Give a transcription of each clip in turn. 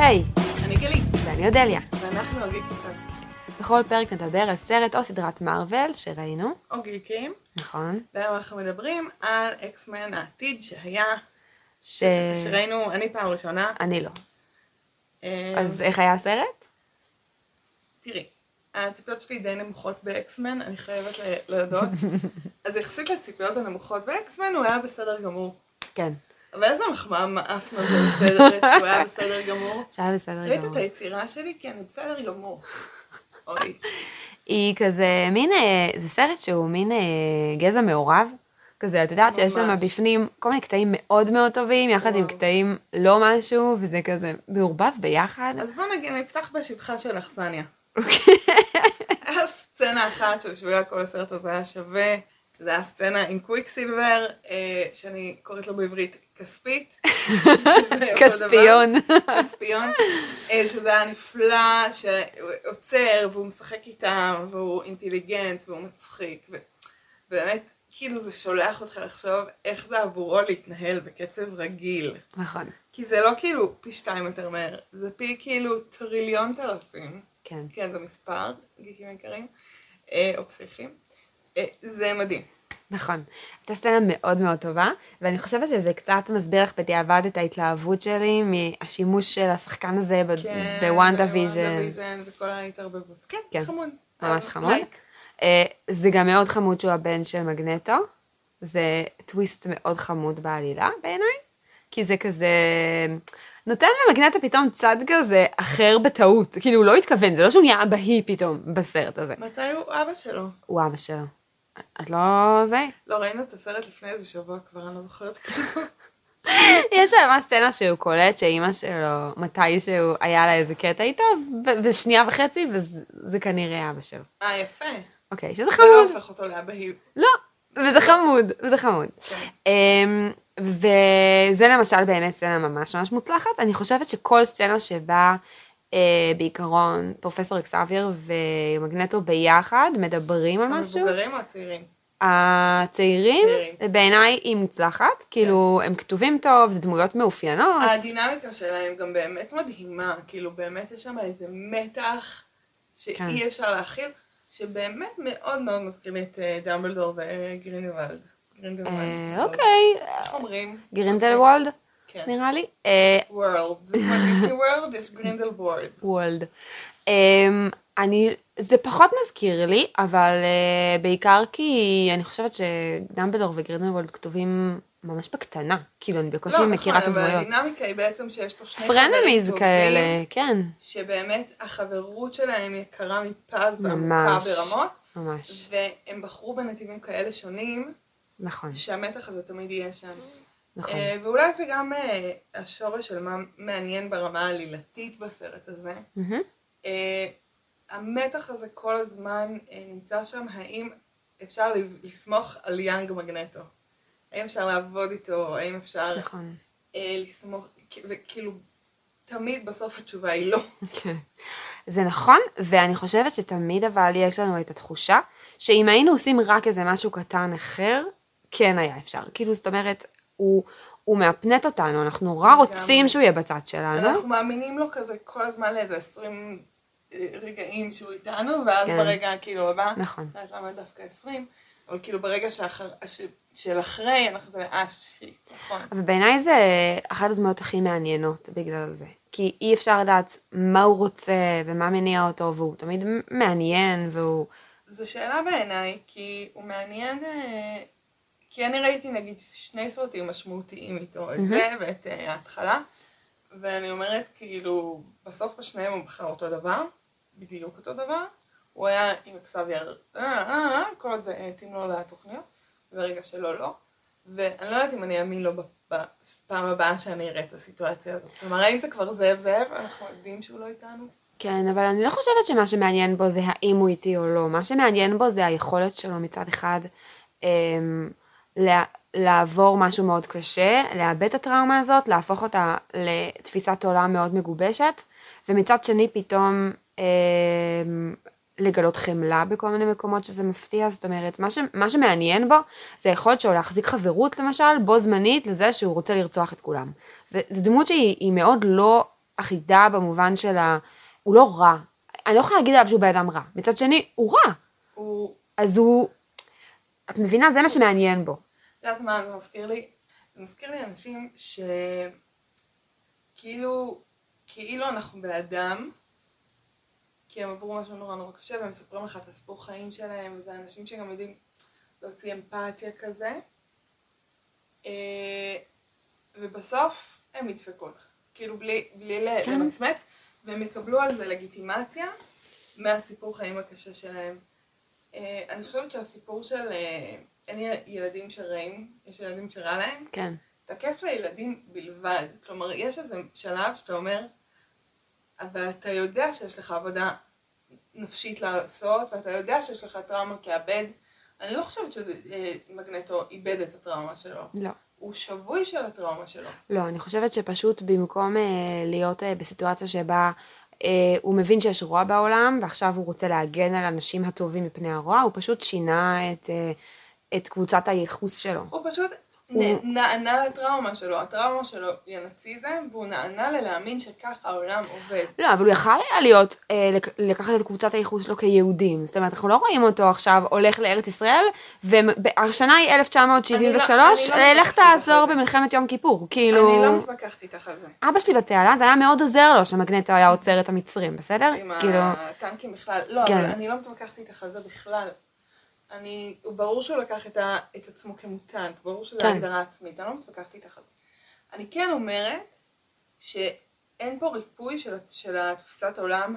היי, אני גלי, ואני אודליה. ואנחנו הגיקית והפסיכית. בכל פרק נדבר על סרט או סדרת מארוול שראינו, או גיקים, נכון? והיום אנחנו מדברים על אקסמן העתיד שהיה, ש... שראינו, אני פעם ראשונה. אני לא. אה, אז איך היה הסרט? תראי, הציפיות שלי די נמוכות באקסמן, אני חייבת להודות. אז יחסית לציפיות הנמוכות באקסמן הוא היה בסדר גמור. כן, אבל איזה מחמאה מאפנו זה בסרט שהוא היה בסדר גמור. שהיה בסדר ראית גמור. את היצירה שלי? כן, אני בסדר גמור. אוי. היא כזה מין, אה, זה סרט שהוא מין אה, גזע מעורב. כזה, את יודעת שיש שם. בפנים כל מיני קטעים מאוד מאוד טובים, יחד עם. קטעים לא משהו, וזה כזה מעורבב ביחד. אז בוא נגיד, נפתח בשבחה של אכסניה. אוקיי. סצנה אחת שבשבילה כל הסרט הזה היה שווה, שזה היה סצנה עם קוויקסילבר, אה, שאני קוראת לו בעברית כספית. כספיון. כספיון, אה, שזה היה נפלא, שהוא עוצר והוא משחק איתם, והוא אינטליגנט והוא מצחיק, ובאמת, כאילו זה שולח אותך לחשוב איך זה עבורו להתנהל בקצב רגיל. נכון, כי זה לא כאילו פי שתיים יותר מהר, זה פי כאילו טריליון תלפים. כן. כן, זה מספר, גיקים יקרים, אה, או פסיכים. אה, זה מדהים. נכון. הייתה סצנה מאוד מאוד טובה, ואני חושבת שזה קצת מסביר לך בדיעבד את ההתלהבות שלי מהשימוש של השחקן הזה ב- כן, בוונדה בוונדה ויז'ן. ויז'ן וכל ההתערבבות. כן, כן, חמוד. ממש אה, חמוד. Like. אה, זה גם מאוד חמוד שהוא הבן של מגנטו. זה טוויסט מאוד חמוד בעלילה בעיניי, כי זה כזה... נותן למגנטו פתאום צד כזה אחר בטעות, כאילו הוא לא התכוון, זה לא שהוא נהיה אבהי פתאום בסרט הזה. מתי הוא אבא שלו? הוא אבא שלו. את לא זה? לא, ראינו את הסרט לפני איזה שבוע כבר, אני לא זוכרת כלום. יש שם סצנה שהוא קולט שאימא שלו, מתישהו היה לה איזה קטע איתו, ושנייה וחצי, וזה כנראה אבא שלו. אה, יפה. אוקיי, שזה זה לא חמוד. הופך אותו לאבהי. לא, וזה חמוד, וזה חמוד. כן. אמ, וזה למשל באמת סצנה ממש ממש מוצלחת. אני חושבת שכל סצנה שבה בעיקרון פרופסור אקסאביר ומגנטו ביחד מדברים על משהו, המבוגרים או הצעירים? הצעירים, צעירים. בעיניי היא מוצלחת, כאילו הם כתובים טוב, זה דמויות מאופיינות. הדינמיקה שלהם גם באמת מדהימה, כאילו באמת יש שם איזה מתח שאי אפשר להכיל, שבאמת מאוד מאוד מזכיר לי את אה, דמבלדור וגרינדוולד. גרינדוולד. אה, אוקיי, איך אומרים? גרינדלוולד, כן. נראה לי. וורלד. בדיסני וורלד יש גרינדלבורד. וולד. Um, אני, זה פחות מזכיר לי, אבל uh, בעיקר כי אני חושבת שדמבלדור וגרינדלוולד כתובים ממש בקטנה. כאילו, אני בקושי לא, מכירה את נכון, אבל הדמויות. הדינמיקה היא בעצם שיש פה שני חברים frenemies טובים, כאלה, כן. שבאמת החברות שלהם יקרה מפז ועמוקה. ברמות, ממש, והם בחרו בנתיבים כאלה שונים, נכון, שהמתח הזה תמיד יהיה שם. נכון. אה, ואולי זה גם אה, השורש של מה מעניין ברמה העלילתית בסרט הזה. אה, המתח הזה כל הזמן נמצא שם, האם אפשר לסמוך על יאנג מגנטו? האם אפשר לעבוד איתו? האם אפשר נכון. לסמוך, וכאילו, תמיד בסוף התשובה היא לא. כן. זה נכון, ואני חושבת שתמיד אבל יש לנו את התחושה שאם היינו עושים רק איזה משהו קטן אחר, כן היה אפשר. כאילו, זאת אומרת, הוא, הוא מהפנט אותנו, אנחנו נורא רוצים. שהוא יהיה בצד שלנו. אנחנו מאמינים לו כזה כל הזמן לאיזה 20 אה, רגעים שהוא איתנו, ואז כן. ברגע כאילו הבא, נכון. אז למה דווקא 20? אבל כאילו ברגע שאחר, ש, של אחרי, אנחנו כזה, אה, שיט, נכון. אבל בעיניי זה אחת הדמויות הכי מעניינות בגלל זה. כי אי אפשר לדעת מה הוא רוצה ומה מניע אותו, והוא תמיד מעניין, והוא... זו שאלה בעיניי, כי הוא מעניין, אה, כי אני ראיתי נגיד שני סרטים משמעותיים איתו, את זה ואת אה, ההתחלה, ואני אומרת כאילו, בסוף בשניהם הוא בחר אותו דבר, בדיוק אותו דבר, הוא היה עם אקסבייר, אה, אה, כל עוד זה התאים לו לתוכניות, ורגע שלא, לא, ואני לא יודעת אם אני אאמין לו בפ- בפעם הבאה שאני אראה את הסיטואציה הזאת. כלומר, האם זה כבר זאב זאב, אנחנו יודעים שהוא לא איתנו? כן, אבל אני לא חושבת שמה שמעניין בו זה האם הוא איתי או לא. מה שמעניין בו זה היכולת שלו מצד אחד אמ, לעבור משהו מאוד קשה, לאבד את הטראומה הזאת, להפוך אותה לתפיסת עולם מאוד מגובשת, ומצד שני פתאום אמ, לגלות חמלה בכל מיני מקומות שזה מפתיע, זאת אומרת, מה, ש, מה שמעניין בו זה היכולת שלו להחזיק חברות למשל, בו זמנית לזה שהוא רוצה לרצוח את כולם. זה דמות שהיא היא מאוד לא אחידה במובן של ה... הוא לא רע. אני לא יכולה להגיד עליו שהוא בן אדם רע. מצד שני, הוא רע. הוא, אז הוא... את מבינה? זה מה שמעניין בו. את יודעת מה זה מזכיר לי? זה מזכיר לי אנשים שכאילו, כאילו אנחנו באדם, כי הם עברו משהו נורא נורא קשה, והם מספרים לך את הסיפור חיים שלהם, וזה אנשים שגם יודעים להוציא אמפתיה כזה, אה, ובסוף הם ידפקו אותך, כאילו בלי, בלי כן. למצמץ, והם יקבלו על זה לגיטימציה מהסיפור חיים הקשה שלהם. אה, אני חושבת שהסיפור של אה, אין ילדים שרעים, יש ילדים שרע להם, כן. תקף לילדים בלבד. כלומר, יש איזה שלב שאתה אומר, אבל אתה יודע שיש לך עבודה נפשית לעשות, ואתה יודע שיש לך טראומות לאבד. אני לא חושבת שמגנטו איבד את הטראומה שלו. לא. הוא שבוי של הטראומה שלו. לא, אני חושבת שפשוט במקום אה, להיות אה, בסיטואציה שבה אה, הוא מבין שיש רוע בעולם, ועכשיו הוא רוצה להגן על האנשים הטובים מפני הרוע, הוא פשוט שינה את, אה, את קבוצת הייחוס שלו. הוא פשוט הוא- נענה לטראומה שלו. הטראומה שלו היא הנאציזם, והוא נענה ללהאמין שככה העולם עובד. לא, אבל הוא יכל היה להיות, אה, לק- לקחת את קבוצת הייחוס שלו כיהודים. זאת אומרת, אנחנו לא רואים אותו עכשיו הולך לארץ ישראל, והשנה היא 1973, אני לא- לא לך מתווכחת תעזור. במלחמת יום כיפור. כאילו, אני לא מתווכחת איתך על זה. אבא שלי בתעלה, זה היה מאוד עוזר לו שמגנטו היה עוצר את המצרים, בסדר? עם כאילו, הטנקים בכלל. לא, כן. אבל אני לא מתווכחת איתך על זה בכלל. אני, ברור שהוא לקח את, ה, את עצמו כמוטנט, ברור שזו כן. הגדרה עצמית, אני לא מתווכחת איתך על זה. אני כן אומרת שאין פה ריפוי של, ה- של התפיסת העולם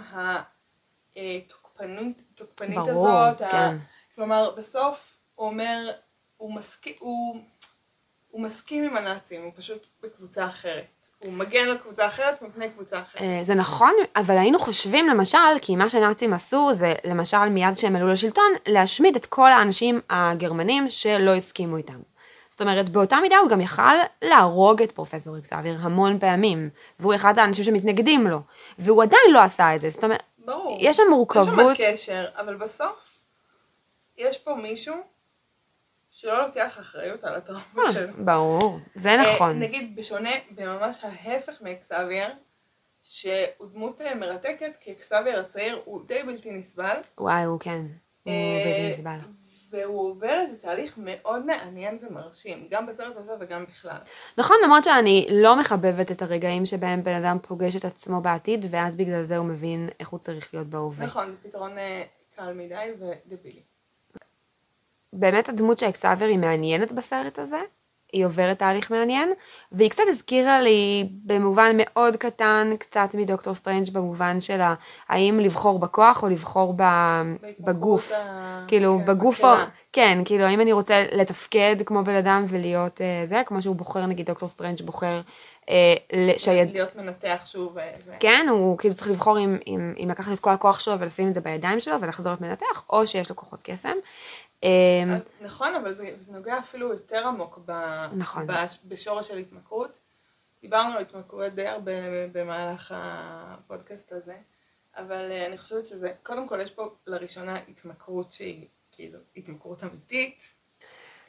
התוקפנית תוקפנית ברור, הזאת. ה- כן. כלומר, בסוף הוא אומר, הוא מסכים, הוא, הוא מסכים עם הנאצים, הוא פשוט בקבוצה אחרת. הוא מגן על קבוצה אחרת מפני קבוצה אחרת. אה, זה נכון, אבל היינו חושבים למשל, כי מה שנאצים עשו זה למשל מיד כשהם עלו לשלטון, להשמיד את כל האנשים הגרמנים שלא הסכימו איתם. זאת אומרת, באותה מידה הוא גם יכל להרוג את פרופסור אקסאביר המון פעמים, והוא אחד האנשים שמתנגדים לו, והוא עדיין לא עשה את זה, זאת אומרת, ברור. יש שם מורכבות. יש שם קשר, אבל בסוף יש פה מישהו שלא לוקח אחריות על הטראומות אה, שלו. ברור, זה אה, נכון. נגיד, בשונה, בממש ההפך מאקסבייר, שהוא דמות אה, מרתקת, כי אקסבייר הצעיר הוא די בלתי נסבל. וואי, הוא כן, הוא בלתי נסבל. והוא עובר איזה תהליך מאוד מעניין ומרשים, גם בסרט הזה וגם בכלל. נכון, למרות שאני לא מחבבת את הרגעים שבהם בן אדם פוגש את עצמו בעתיד, ואז בגלל זה הוא מבין איך הוא צריך להיות בהווה. נכון, זה פתרון קל מדי ודבילי. באמת הדמות של אקסבייר היא מעניינת בסרט הזה, היא עוברת תהליך מעניין, והיא קצת הזכירה לי במובן מאוד קטן, קצת מדוקטור סטרנג' במובן של האם לבחור בכוח או לבחור ב, בגוף. ה- כאילו, כן, בגוף, או. כן, כאילו, האם אני רוצה לתפקד כמו בן אדם ולהיות אה, זה, כמו שהוא בוחר, נגיד דוקטור סטרנג' בוחר, אה, ל- שהיד... להיות מנתח שוב וזה. כן, הוא כאילו צריך לבחור אם, אם, אם לקחת את כל הכוח שלו ולשים את זה בידיים שלו ולחזור להיות מנתח, או שיש לו כוחות קסם. אה, נכון, אבל זה, זה נוגע אפילו יותר עמוק ב, נכון. ב, בשורש של התמכרות. דיברנו על התמכרויות די הרבה במהלך הפודקאסט הזה, אבל אה, אני חושבת שזה, קודם כל יש פה לראשונה התמכרות שהיא כאילו התמכרות אמיתית.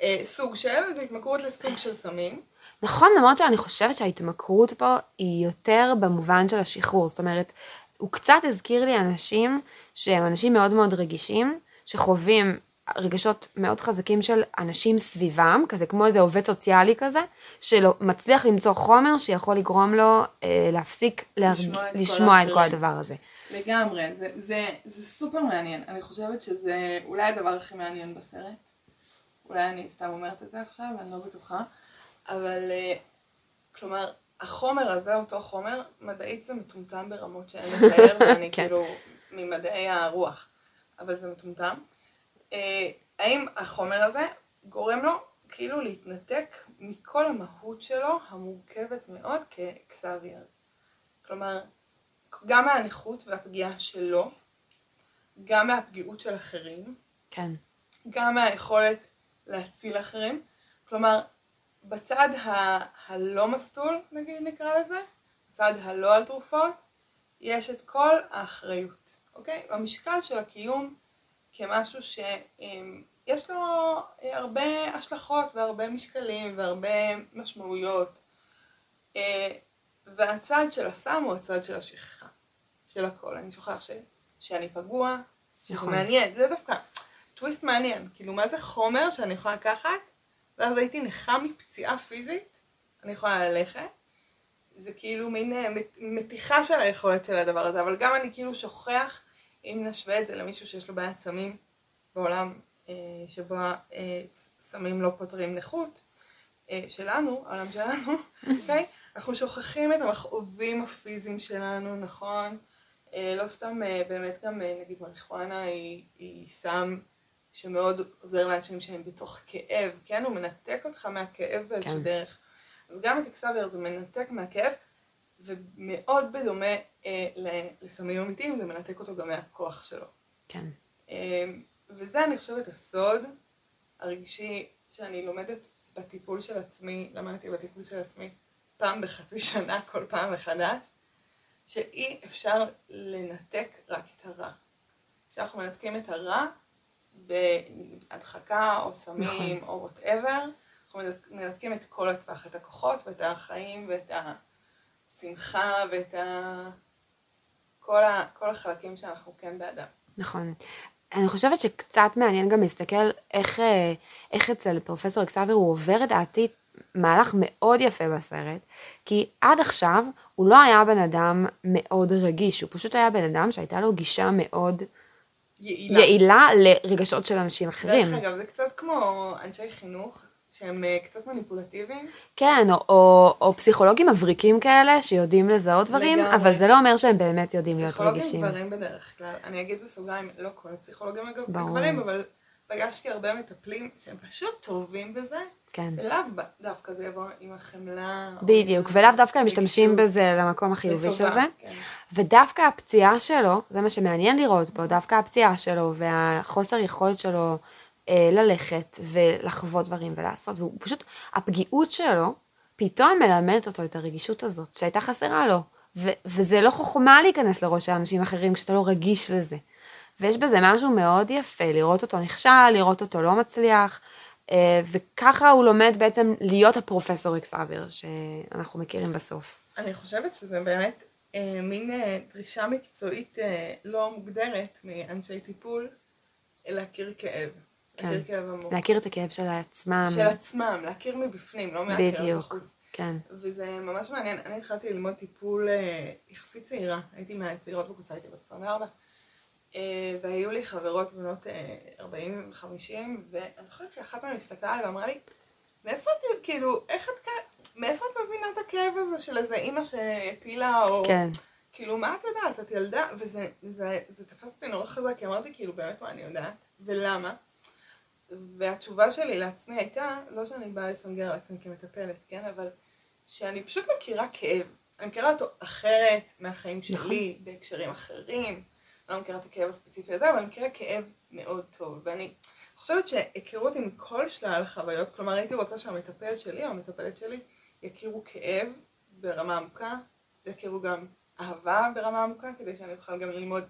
אה, סוג של, זה התמכרות לסוג של סמים. נכון, למרות שאני חושבת שההתמכרות פה היא יותר במובן של השחרור. זאת אומרת, הוא קצת הזכיר לי אנשים שהם אנשים מאוד מאוד רגישים, שחווים רגשות מאוד חזקים של אנשים סביבם, כזה כמו איזה עובד סוציאלי כזה, שמצליח למצוא חומר שיכול לגרום לו אה, להפסיק להרג... לשמוע את כל לשמוע את כל. הדבר הזה. לגמרי, זה, זה, זה סופר מעניין. אני חושבת שזה אולי הדבר הכי מעניין בסרט. אולי אני סתם אומרת את זה עכשיו, אני לא בטוחה. אבל, אה, כלומר, החומר הזה, אותו חומר, מדעית זה מטומטם ברמות שאין לתאר, ואני כן. כאילו ממדעי הרוח. אבל זה מטומטם. אה, האם החומר הזה גורם לו כאילו להתנתק מכל המהות שלו, המורכבת מאוד כאקסאבייר. כלומר, גם מהנכות והפגיעה שלו, גם מהפגיעות של אחרים, כן. גם מהיכולת להציל אחרים. כלומר, בצד ה- הלא מסטול, נגיד נקרא לזה, בצד הלא על תרופות, יש את כל האחריות, אוקיי? המשקל של הקיום כמשהו שיש לו אה, הרבה השלכות והרבה משקלים והרבה משמעויות. אה, והצד של הסם הוא הצד של השכחה, של הכל. אני שוכח ש... שאני פגוע, שזה נכון. מעניין, זה דווקא טוויסט מעניין. כאילו, מה זה חומר שאני יכולה לקחת, ואז הייתי נכה מפציעה פיזית, אני יכולה ללכת. זה כאילו מין אה, מת- מתיחה של היכולת של הדבר הזה, אבל גם אני כאילו שוכח, אם נשווה את זה למישהו שיש לו בעיית סמים בעולם אה, שבו אה, סמים לא פותרים נכות, אה, שלנו, העולם שלנו, אוקיי? אנחנו שוכחים את המכאובים הפיזיים שלנו, נכון? אה, לא סתם אה, באמת גם אה, נגיד מריחואנה היא, היא סם שמאוד עוזר לאנשים שהם בתוך כאב, כן? הוא מנתק אותך מהכאב באיזושהי כן. דרך. אז גם את אקסאבר זה מנתק מהכאב, ומאוד בדומה אה, לסמים אמיתיים, זה מנתק אותו גם מהכוח שלו. כן. אה, וזה אני חושבת הסוד הרגשי שאני לומדת בטיפול של עצמי, למדתי בטיפול של עצמי פעם בחצי שנה, כל פעם מחדש, שאי אפשר לנתק רק את הרע. כשאנחנו מנתקים את הרע בהדחקה או סמים נכון. או וואטאבר, אנחנו מנתק- מנתקים את כל הטווח, את הכוחות ואת החיים ואת השמחה ואת ה... כל, ה... כל החלקים שאנחנו כן באדם. נכון. אני חושבת שקצת מעניין גם להסתכל איך, אה, איך אצל פרופסור אקסאבר הוא עובר לדעתי מהלך מאוד יפה בסרט, כי עד עכשיו הוא לא היה בן אדם מאוד רגיש, הוא פשוט היה בן אדם שהייתה לו גישה מאוד יעילה. יעילה לרגשות של אנשים אחרים. דרך אגב, זה קצת כמו אנשי חינוך, שהם אה, קצת מניפולטיביים. כן, או, או, או פסיכולוגים מבריקים כאלה שיודעים לזהות דברים, לגמרי. אבל זה לא אומר שהם באמת יודעים להיות פסיכולוגים רגישים. גברים בדרך כלל. אני אגיד בסוגריים, לא כל הפסיכולוגים אגב, ברור. גברים, אבל פגשתי הרבה מטפלים שהם פשוט טובים בזה, כן. ולאו דווקא זה יבוא עם החמלה. בדיוק, ולאו דווקא הם משתמשים. בזה למקום החיובי של לטובה, זה. כן. ודווקא הפציעה שלו, זה מה שמעניין לראות פה, דווקא הפציעה שלו והחוסר יכולת שלו ללכת ולחוות דברים ולעשות, והוא פשוט, הפגיעות שלו פתאום מלמדת אותו את הרגישות הזאת שהייתה חסרה לו. ו- וזה לא חוכמה להיכנס לראש של אנשים אחרים כשאתה לא רגיש לזה. ויש בזה משהו מאוד יפה, לראות אותו נכשל, לראות אותו לא מצליח, אה, וככה הוא לומד בעצם להיות הפרופסור אקסאבר שאנחנו מכירים בסוף. אני חושבת שזה באמת אה, מין אה, דרישה מקצועית אה, לא מוגדרת מאנשי טיפול, להכיר כאב. כן. להכיר כאב עמוק. להכיר את הכאב של עצמם. של עצמם, להכיר מבפנים, לא מהכאב בדיוק, בחוץ. כן. וזה ממש מעניין. אני התחלתי ללמוד טיפול אה, יחסית צעירה, הייתי מהצעירות בקבוצה, הייתי בת 24, אה, והיו לי חברות בנות אה, 40 ו-50, ואני זוכרת שאחת מהן הסתכלה עליי ואמרה לי, מאיפה את, כאילו, איך את, מאיפה את מבינה את הכאב הזה של איזה אימא שהפילה, או... כן. כאילו, מה את יודעת? את ילדה, וזה זה, זה תפס אותי נורא חזק, כי אמרתי, כאילו, באמת מה אני יודעת, ולמה? והתשובה שלי לעצמי הייתה, לא שאני באה לסנגר על עצמי כמטפלת, כן? אבל שאני פשוט מכירה כאב. אני מכירה אותו אחרת מהחיים שלי, בהקשרים אחרים. לא מכירה את הכאב הספציפי הזה, אבל אני מכירה כאב מאוד טוב. ואני חושבת שהיכרות עם כל שלל החוויות, כלומר הייתי רוצה שהמטפל שלי או המטפלת שלי יכירו כאב ברמה עמוקה, ויכירו גם אהבה ברמה עמוקה, כדי שאני אוכל גם ללמוד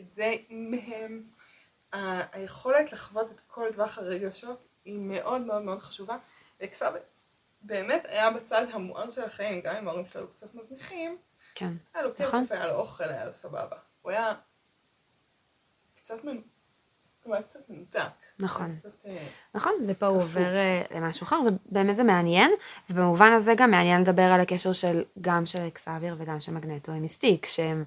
את זה מהם. היכולת לחוות את כל טווח הרגשות היא מאוד מאוד מאוד חשובה. ואקסאב באמת היה בצד המואר של החיים, גם אם ההורים שלו היו קצת מזניחים, כן. היה לו נכון. כסף, היה לו אוכל, היה לו סבבה. הוא היה קצת מנ... הוא היה קצת מנותק. נכון. קצת, אה, נכון, ופה הוא עובר אה, למשהו אחר, ובאמת זה מעניין, ובמובן הזה גם מעניין לדבר על הקשר של, גם של אקסאביר וגם של מגנטו עם מיסטיק, שהם,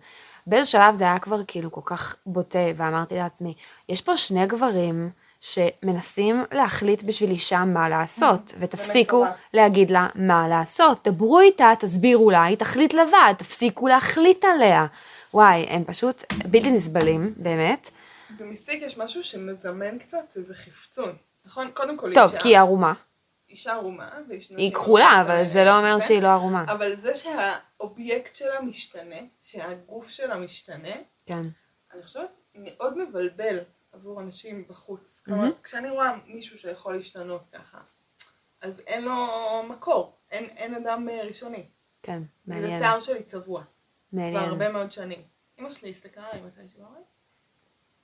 באיזה שלב זה היה כבר כאילו כל כך בוטה, ואמרתי לעצמי, יש פה שני גברים שמנסים להחליט בשביל אישה מה לעשות, ותפסיקו. להגיד לה מה לעשות, דברו איתה, תסבירו לה, היא תחליט לבד, תפסיקו להחליט עליה. וואי, הם פשוט בלתי נסבלים, באמת. במיסטיק יש משהו שמזמן קצת איזה חפצון. נכון? קודם כל טוב, אישה. כי היא ערומה. אישה ערומה, ויש היא נשים כחולה, ערומות, אבל זה לא אומר. שהיא לא ערומה. אבל זה שהאובייקט שלה משתנה, שהגוף שלה משתנה, כן. אני חושבת מאוד מבלבל עבור אנשים בחוץ. כלומר, כשאני רואה מישהו שיכול להשתנות ככה, אז אין לו מקור, אין, אין אדם אה, ראשוני. כן, זה מעניין. השיער שלי צבוע, כבר מעניין. הרבה מאוד שנים. אמא שלי הסתכלה עליי מתי שהיא אמרה,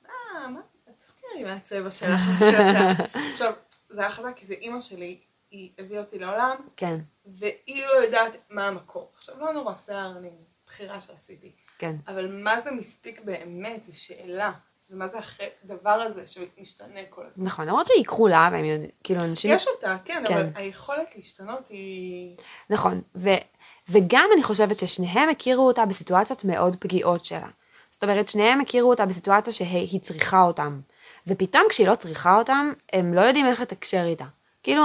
אה, מה, תזכירי מהצבע שלך, של השיער." עכשיו, זה היה חזק כי זה אימא שלי, היא הביאה אותי לעולם, כן, והיא לא יודעת מה המקור. עכשיו, לא נורא שיער, אני בחירה שעשיתי. כן. אבל מה זה מיסטיק באמת, זו שאלה. ומה זה הדבר הזה שמשתנה כל הזמן. נכון, למרות שהיא כחולה, והם יודעים, כאילו אנשים... יש אותה, כן, כן. אבל היכולת להשתנות היא... נכון, ו, וגם אני חושבת ששניהם הכירו אותה בסיטואציות מאוד פגיעות שלה. זאת אומרת, שניהם הכירו אותה בסיטואציה שהיא צריכה אותם. ופתאום כשהיא לא צריכה אותם, הם לא יודעים איך לתקשר איתה. כאילו,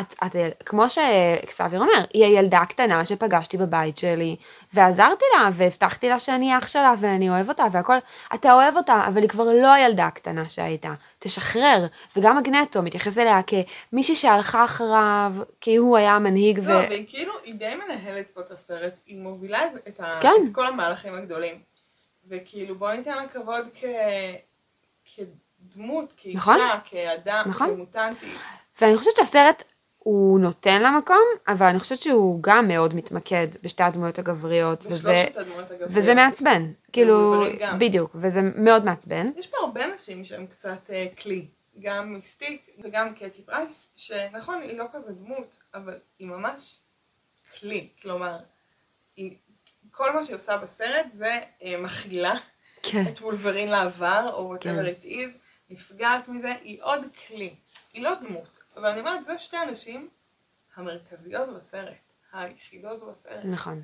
את, את, כמו שקסאביר אומר, היא הילדה הקטנה שפגשתי בבית שלי, ועזרתי לה, והבטחתי לה שאני אח שלה, ואני אוהב אותה, והכל, אתה אוהב אותה, אבל היא כבר לא הילדה הקטנה שהייתה. תשחרר. וגם מגנטו מתייחס אליה כמישהי שהלכה אחריו, כי הוא היה המנהיג. לא, ו... והיא כאילו, היא די מנהלת פה את הסרט, היא מובילה את, ה... כן. את כל המהלכים הגדולים. וכאילו, בוא ניתן לה כבוד כ... כדמות, כאישה, נכון. כאדם, נכון. כמוטנטית. ואני חושבת שהסרט הוא נותן לה מקום, אבל אני חושבת שהוא גם מאוד מתמקד בשתי הדמויות הגבריות, וזה, הדמויות הגבריות. וזה מעצבן, כאילו. בדיוק, וזה מאוד מעצבן. יש פה הרבה נשים שהן קצת אה, כלי. גם מיסטיק וגם קטי פרייס, שנכון, היא לא כזה דמות, אבל היא ממש כלי. כלומר, היא, כל מה שהיא עושה בסרט זה אה, מכילה כן. את וולברין לעבר, או כן. whatever it is, נפגעת מזה, היא עוד כלי. היא לא דמות. אבל אני אומרת, זה שתי הנשים המרכזיות בסרט, היחידות בסרט. נכון.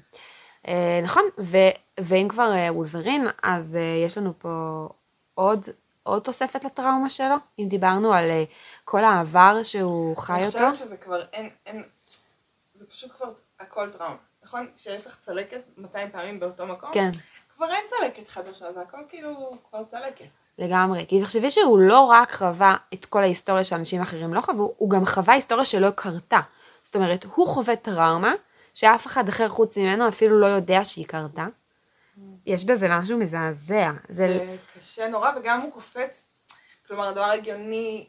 אה, נכון, ו, ואם כבר אה, וולברין, אז אה, יש לנו פה עוד, עוד תוספת לטראומה שלו, אם דיברנו על אה, כל העבר שהוא חי אני אותו. חושבת שזה כבר אין, אין, זה פשוט כבר הכל טראומה. נכון? כשיש לך צלקת 200 פעמים באותו מקום, כן. כבר אין צלקת חדשה, זה הכל כאילו כבר צלקת. לגמרי, כי תחשבי שהוא לא רק חווה את כל ההיסטוריה שאנשים אחרים לא חוו, הוא גם חווה היסטוריה שלא קרתה. זאת אומרת, הוא חווה טראומה, שאף אחד אחר חוץ ממנו אפילו לא יודע שהיא קרתה. יש בזה משהו מזעזע. זה... זה קשה נורא, וגם הוא קופץ, כלומר, הדבר הגיוני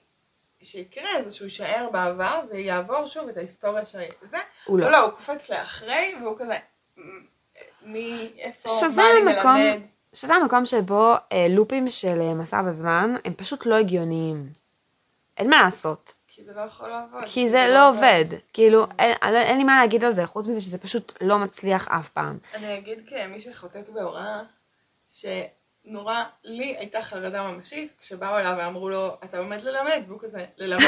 שיקרה זה שהוא יישאר בעבר ויעבור שוב את ההיסטוריה של זה. הוא לא. לא, לא, הוא קופץ לאחרי, והוא כזה, מי, איפה, שזה מה אני המקום, מלמד. שזה המקום שבו אה, לופים של אה, מסע בזמן הם פשוט לא הגיוניים. אין מה לעשות. כי זה לא יכול לעבוד. כי זה לא עובד. כאילו, אין, אין, אין לי מה להגיד על זה, חוץ מזה שזה פשוט לא מצליח אף פעם. אני אגיד כמי שחוטאת בהוראה, שנורא, לי הייתה חרדה ממשית, כשבאו אליו ואמרו לו, אתה עומד ללמד, והוא כזה, ללמד?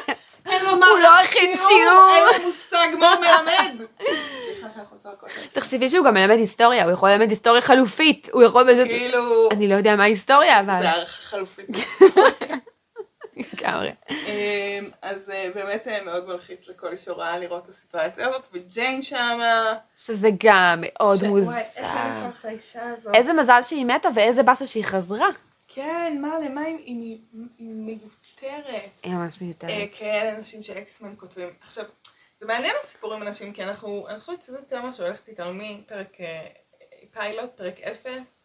אין לו מה, הוא לא הכין שיעור. אין לו מושג מה הוא מלמד. שאנחנו צועקות. תחשבי שהוא גם מלמד היסטוריה, הוא יכול ללמד היסטוריה חלופית, הוא יכול פשוט... כאילו, אני לא יודע מה היסטוריה, אבל... זה הערכה חלופית. לגמרי. אמ, אז אה, באמת אה, מאוד מלחיץ לכל איש הוראה לראות את הסיטואציה הזאת, וג'יין שמה. שזה גם מאוד מוזר. איזה מזל שהיא מתה ואיזה באסה שהיא חזרה. כן, מה, למה היא- מיותרת? היא ממש מיותרת. אה, כאלה אנשים שאקסמן כותבים. עכשיו, זה מעניין הסיפור עם אנשים, כי אנחנו, אני חושבת שזה תמה שהולכת איתנו מפרק אה, פיילוט, פרק אפס,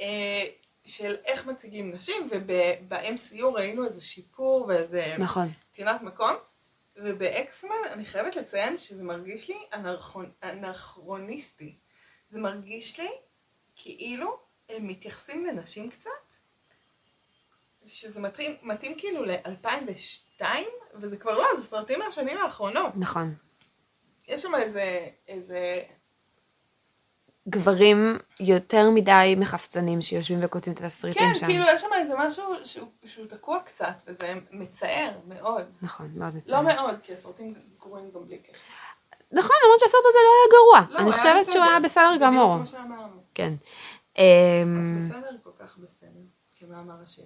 אה, של איך מציגים נשים, וב-MCU ראינו איזה שיפור ואיזה נכון. טינת מקום, ובאקסמן אני חייבת לציין שזה מרגיש לי אנרכון, אנכרוניסטי. זה מרגיש לי כאילו הם מתייחסים לנשים קצת, שזה מתאים, מתאים כאילו ל-2002, וזה כבר לא, זה סרטים מהשנים האחרונות. נכון. יש שם איזה, איזה, גברים יותר מדי מחפצנים שיושבים וכותבים את התסריטים כן, שם. כאילו יש שם איזה משהו שהוא, שהוא תקוע קצת, וזה מצער מאוד. נכון, מאוד מצער. לא מאוד, כי הסרטים גרועים גם בלי קשר. נכון, למרות שהסרט הזה לא היה גרוע. לא, אני היה חושבת שהוא היה בסדר בדיוק גמור. כמו שאמרנו. כן. את אמ, בסדר כל כך בסדר, כמאמר השיר.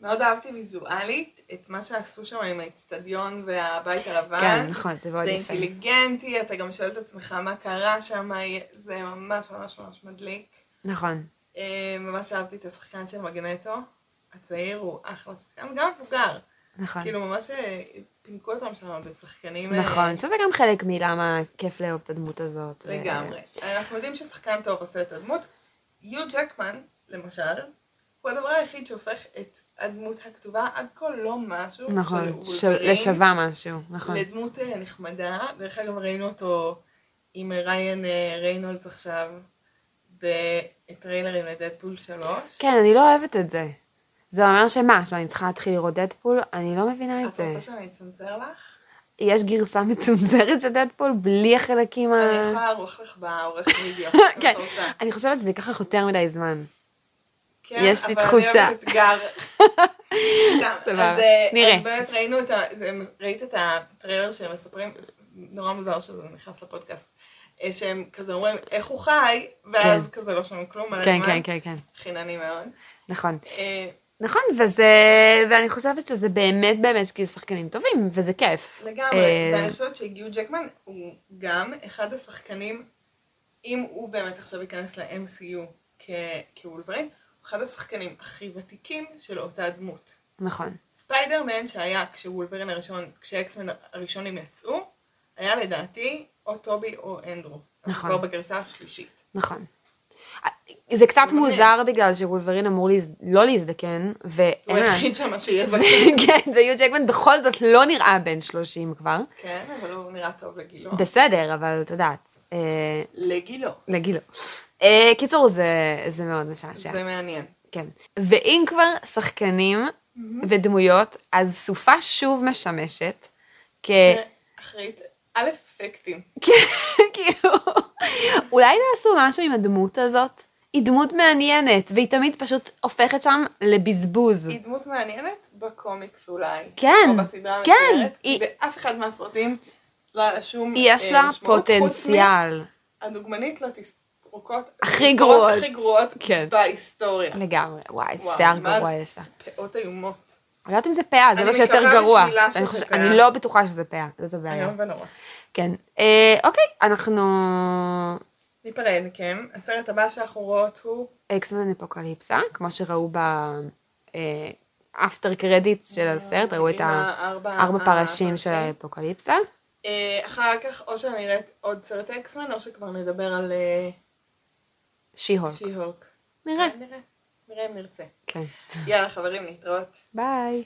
מאוד אהבתי ויזואלית את מה שעשו שם עם האצטדיון והבית הלבן. כן, נכון, זה מאוד זה יפה. אינטליגנטי, אתה גם שואל את עצמך מה קרה שם, זה ממש ממש ממש מדליק. נכון. אה, ממש אהבתי את השחקן של מגנטו, הצעיר, הוא אחלה שחקן, גם מבוגר. נכון. כאילו ממש אה, פינקו אותם שם בשחקנים... אה, נכון, שזה גם חלק מלמה כיף לאהוב את הדמות הזאת. ו- לגמרי. אנחנו יודעים ששחקן טוב עושה את הדמות. יו ג'קמן, למשל, הוא הדבר היחיד שהופך את הדמות הכתובה עד כה לא משהו נכון, ש- לשווה משהו, נכון. לדמות אה, נחמדה. דרך אגב, ראינו אותו עם ריין אה, ריינולדס עכשיו בטריילרים לדדפול 3. כן, אני לא אוהבת את זה. זה אומר שמה, שאני צריכה להתחיל לראות דדפול? אני לא מבינה את את זה. רוצה שאני אצנזר לך? יש גרסה מצונזרת של דדפול בלי החלקים ה... אני יכולה לערוך לך בעורך וידאו. כן, את. אני חושבת שזה ייקח לך יותר מדי זמן. כן, יש לי אבל תחושה. אני אוהבת אתגר. סבבה, אז, אה, נראה. אז באמת ראינו את ה... ראית את הטריילר שהם מספרים, נורא מוזר שזה נכנס לפודקאסט, אה, שהם כזה אומרים איך הוא חי, ואז כזה לא שומעים כלום מלא כן, זמן. כן, כן, כן. חינני מאוד. נכון. אה, נכון, וזה... ואני חושבת שזה באמת באמת כאילו שחקנים טובים, וזה כיף. לגמרי, ואני חושבת שהגיו ג'קמן הוא גם אחד השחקנים, אם הוא באמת עכשיו ייכנס ל-MCU כ- כוולברין, הוא אחד השחקנים הכי ותיקים של אותה דמות. נכון. ספיידרמן שהיה כשוולברין הראשון, כשאקסמן הראשונים יצאו, היה לדעתי או טובי או אנדרו. נכון. כבר בגרסה השלישית. נכון. זה קצת. מוזר בגלל שוולברין אמור להז... לא להזדקן, ואין... הוא היחיד שם שיהיה זקן. כן, ויו ג'קמן בכל זאת לא נראה בן 30 כבר. כן, אבל הוא נראה טוב לגילו. בסדר, אבל את יודעת, אה, לגילו. לגילו. אה, קיצור, זה, זה מאוד משעשע. זה מעניין. כן. ואם כבר שחקנים ודמויות, אז סופה שוב משמשת כ... אחראית, א', אפקטים. כן, כאילו, אולי תעשו משהו עם הדמות הזאת? היא דמות מעניינת, והיא תמיד פשוט הופכת שם לבזבוז. היא דמות מעניינת בקומיקס אולי. כן, או בסדרה כן, המצוירת. היא- באף אחד מהסרטים לא היה לה שום יש אה, לה משמעות, חוץ פוטנציאל. מהדוגמנית לתספורקות. הכי גרועות. הכי גרועות כן. בהיסטוריה. לגמרי, וואי, וואו, שיער גרוע זה? יש לה. פאות איומות. אני לא יודעת אם זה פאה, זה מה שיותר מקווה גרוע. אני שזה חושב- פאה. אני לא בטוחה שזה פאה, זאת הבעיה. איום ונורא. כן. אה, אוקיי, אנחנו... ניפרד, כן. הסרט הבא שאנחנו רואות הוא... אקסמן אפוקליפסה, כמו שראו באפטר קרדיט של הסרט, ראו את הארבע- הארבע פרשים של. האפוקליפסה. אה, אחר כך, או שנראה עוד סרט אקסמן, או שכבר נדבר על אה, שי-הולק. שי-הולק. נראה. נראה. נראה אם נרצה. כן. יאללה חברים, להתראות. ביי.